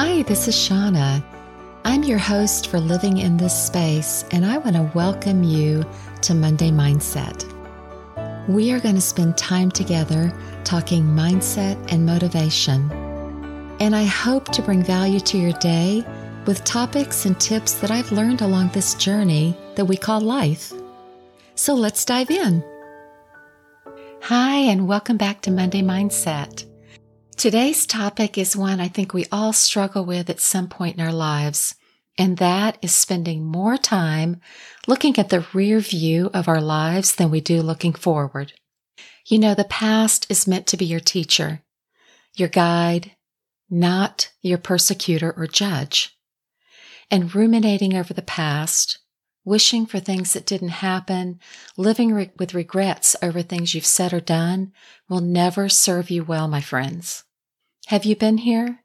Hi, this is Shauna. I'm your host for Living in This Space, and I want to welcome you to Monday Mindset. We are going to spend time together talking mindset and motivation. And I hope to bring value to your day with topics and tips that I've learned along this journey that we call life. So let's dive in. Hi, and welcome back to Monday Mindset. Today's topic is one I think we all struggle with at some point in our lives, and that is spending more time looking at the rear view of our lives than we do looking forward. You know, the past is meant to be your teacher, your guide, not your persecutor or judge. And ruminating over the past, wishing for things that didn't happen, living re- with regrets over things you've said or done will never serve you well, my friends. Have you been here?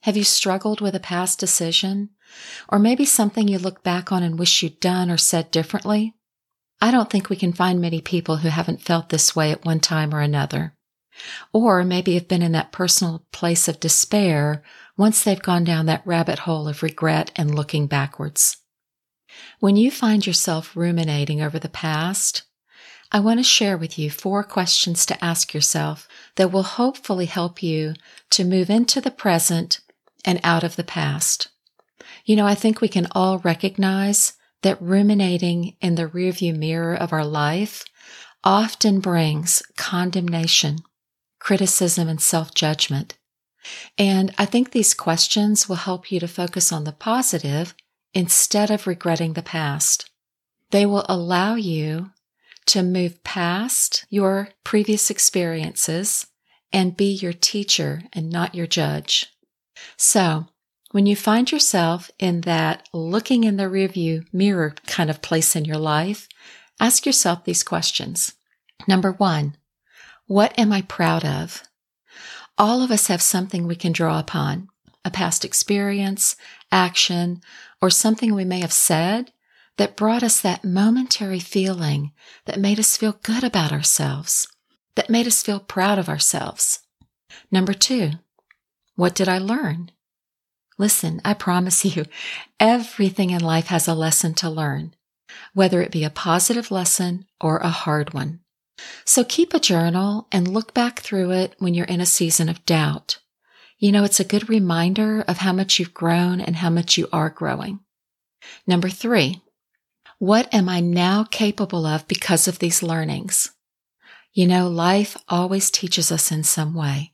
Have you struggled with a past decision? Or maybe something you look back on and wish you'd done or said differently? I don't think we can find many people who haven't felt this way at one time or another. Or maybe have been in that personal place of despair once they've gone down that rabbit hole of regret and looking backwards. When you find yourself ruminating over the past, I want to share with you four questions to ask yourself that will hopefully help you to move into the present and out of the past. You know, I think we can all recognize that ruminating in the rearview mirror of our life often brings condemnation, criticism, and self-judgment. And I think these questions will help you to focus on the positive instead of regretting the past. They will allow you to move past your previous experiences and be your teacher and not your judge. So when you find yourself in that looking in the rearview mirror kind of place in your life, ask yourself these questions. Number one, what am I proud of? All of us have something we can draw upon, a past experience, action, or something we may have said that brought us that momentary feeling that made us feel good about ourselves, that made us feel proud of ourselves. Number two, what did I learn? Listen, I promise you, everything in life has a lesson to learn, whether it be a positive lesson or a hard one. So keep a journal and look back through it when you're in a season of doubt. You know, it's a good reminder of how much you've grown and how much you are growing. Number three, what am I now capable of because of these learnings? You know, life always teaches us in some way.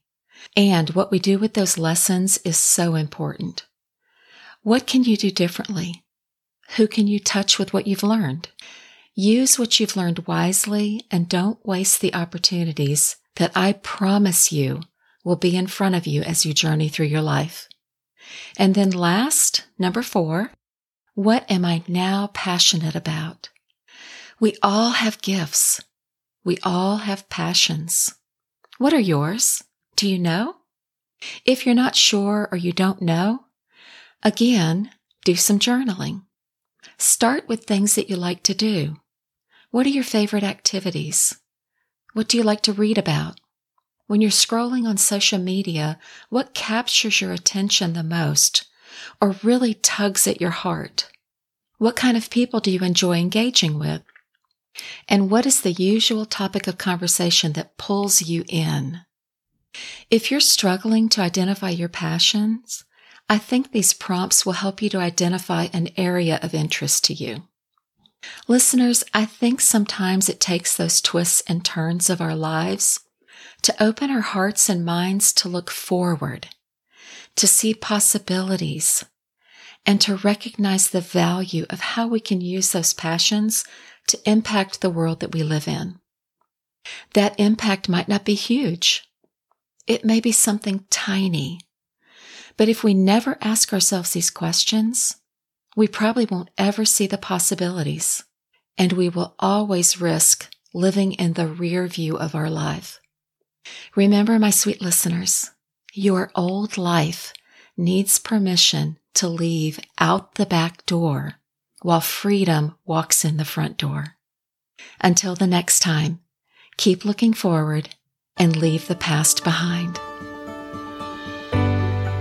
And what we do with those lessons is so important. What can you do differently? Who can you touch with what you've learned? Use what you've learned wisely and don't waste the opportunities that I promise you will be in front of you as you journey through your life. And then last, number four, what am I now passionate about? We all have gifts. We all have passions. What are yours? Do you know? If you're not sure or you don't know, again, do some journaling. Start with things that you like to do. What are your favorite activities? What do you like to read about? When you're scrolling on social media, what captures your attention the most? Or really tugs at your heart? What kind of people do you enjoy engaging with? And what is the usual topic of conversation that pulls you in? If you're struggling to identify your passions, I think these prompts will help you to identify an area of interest to you. Listeners, I think sometimes it takes those twists and turns of our lives to open our hearts and minds to look forward to see possibilities and to recognize the value of how we can use those passions to impact the world that we live in. That impact might not be huge. It may be something tiny. But if we never ask ourselves these questions, we probably won't ever see the possibilities and we will always risk living in the rear view of our life. Remember, my sweet listeners, your old life needs permission to leave out the back door while freedom walks in the front door. Until the next time, keep looking forward and leave the past behind.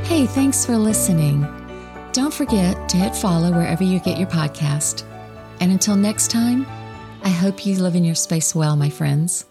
Hey thanks for listening. Don't forget to hit follow wherever you get your podcast. And until next time, I hope you live in your space well, my friends.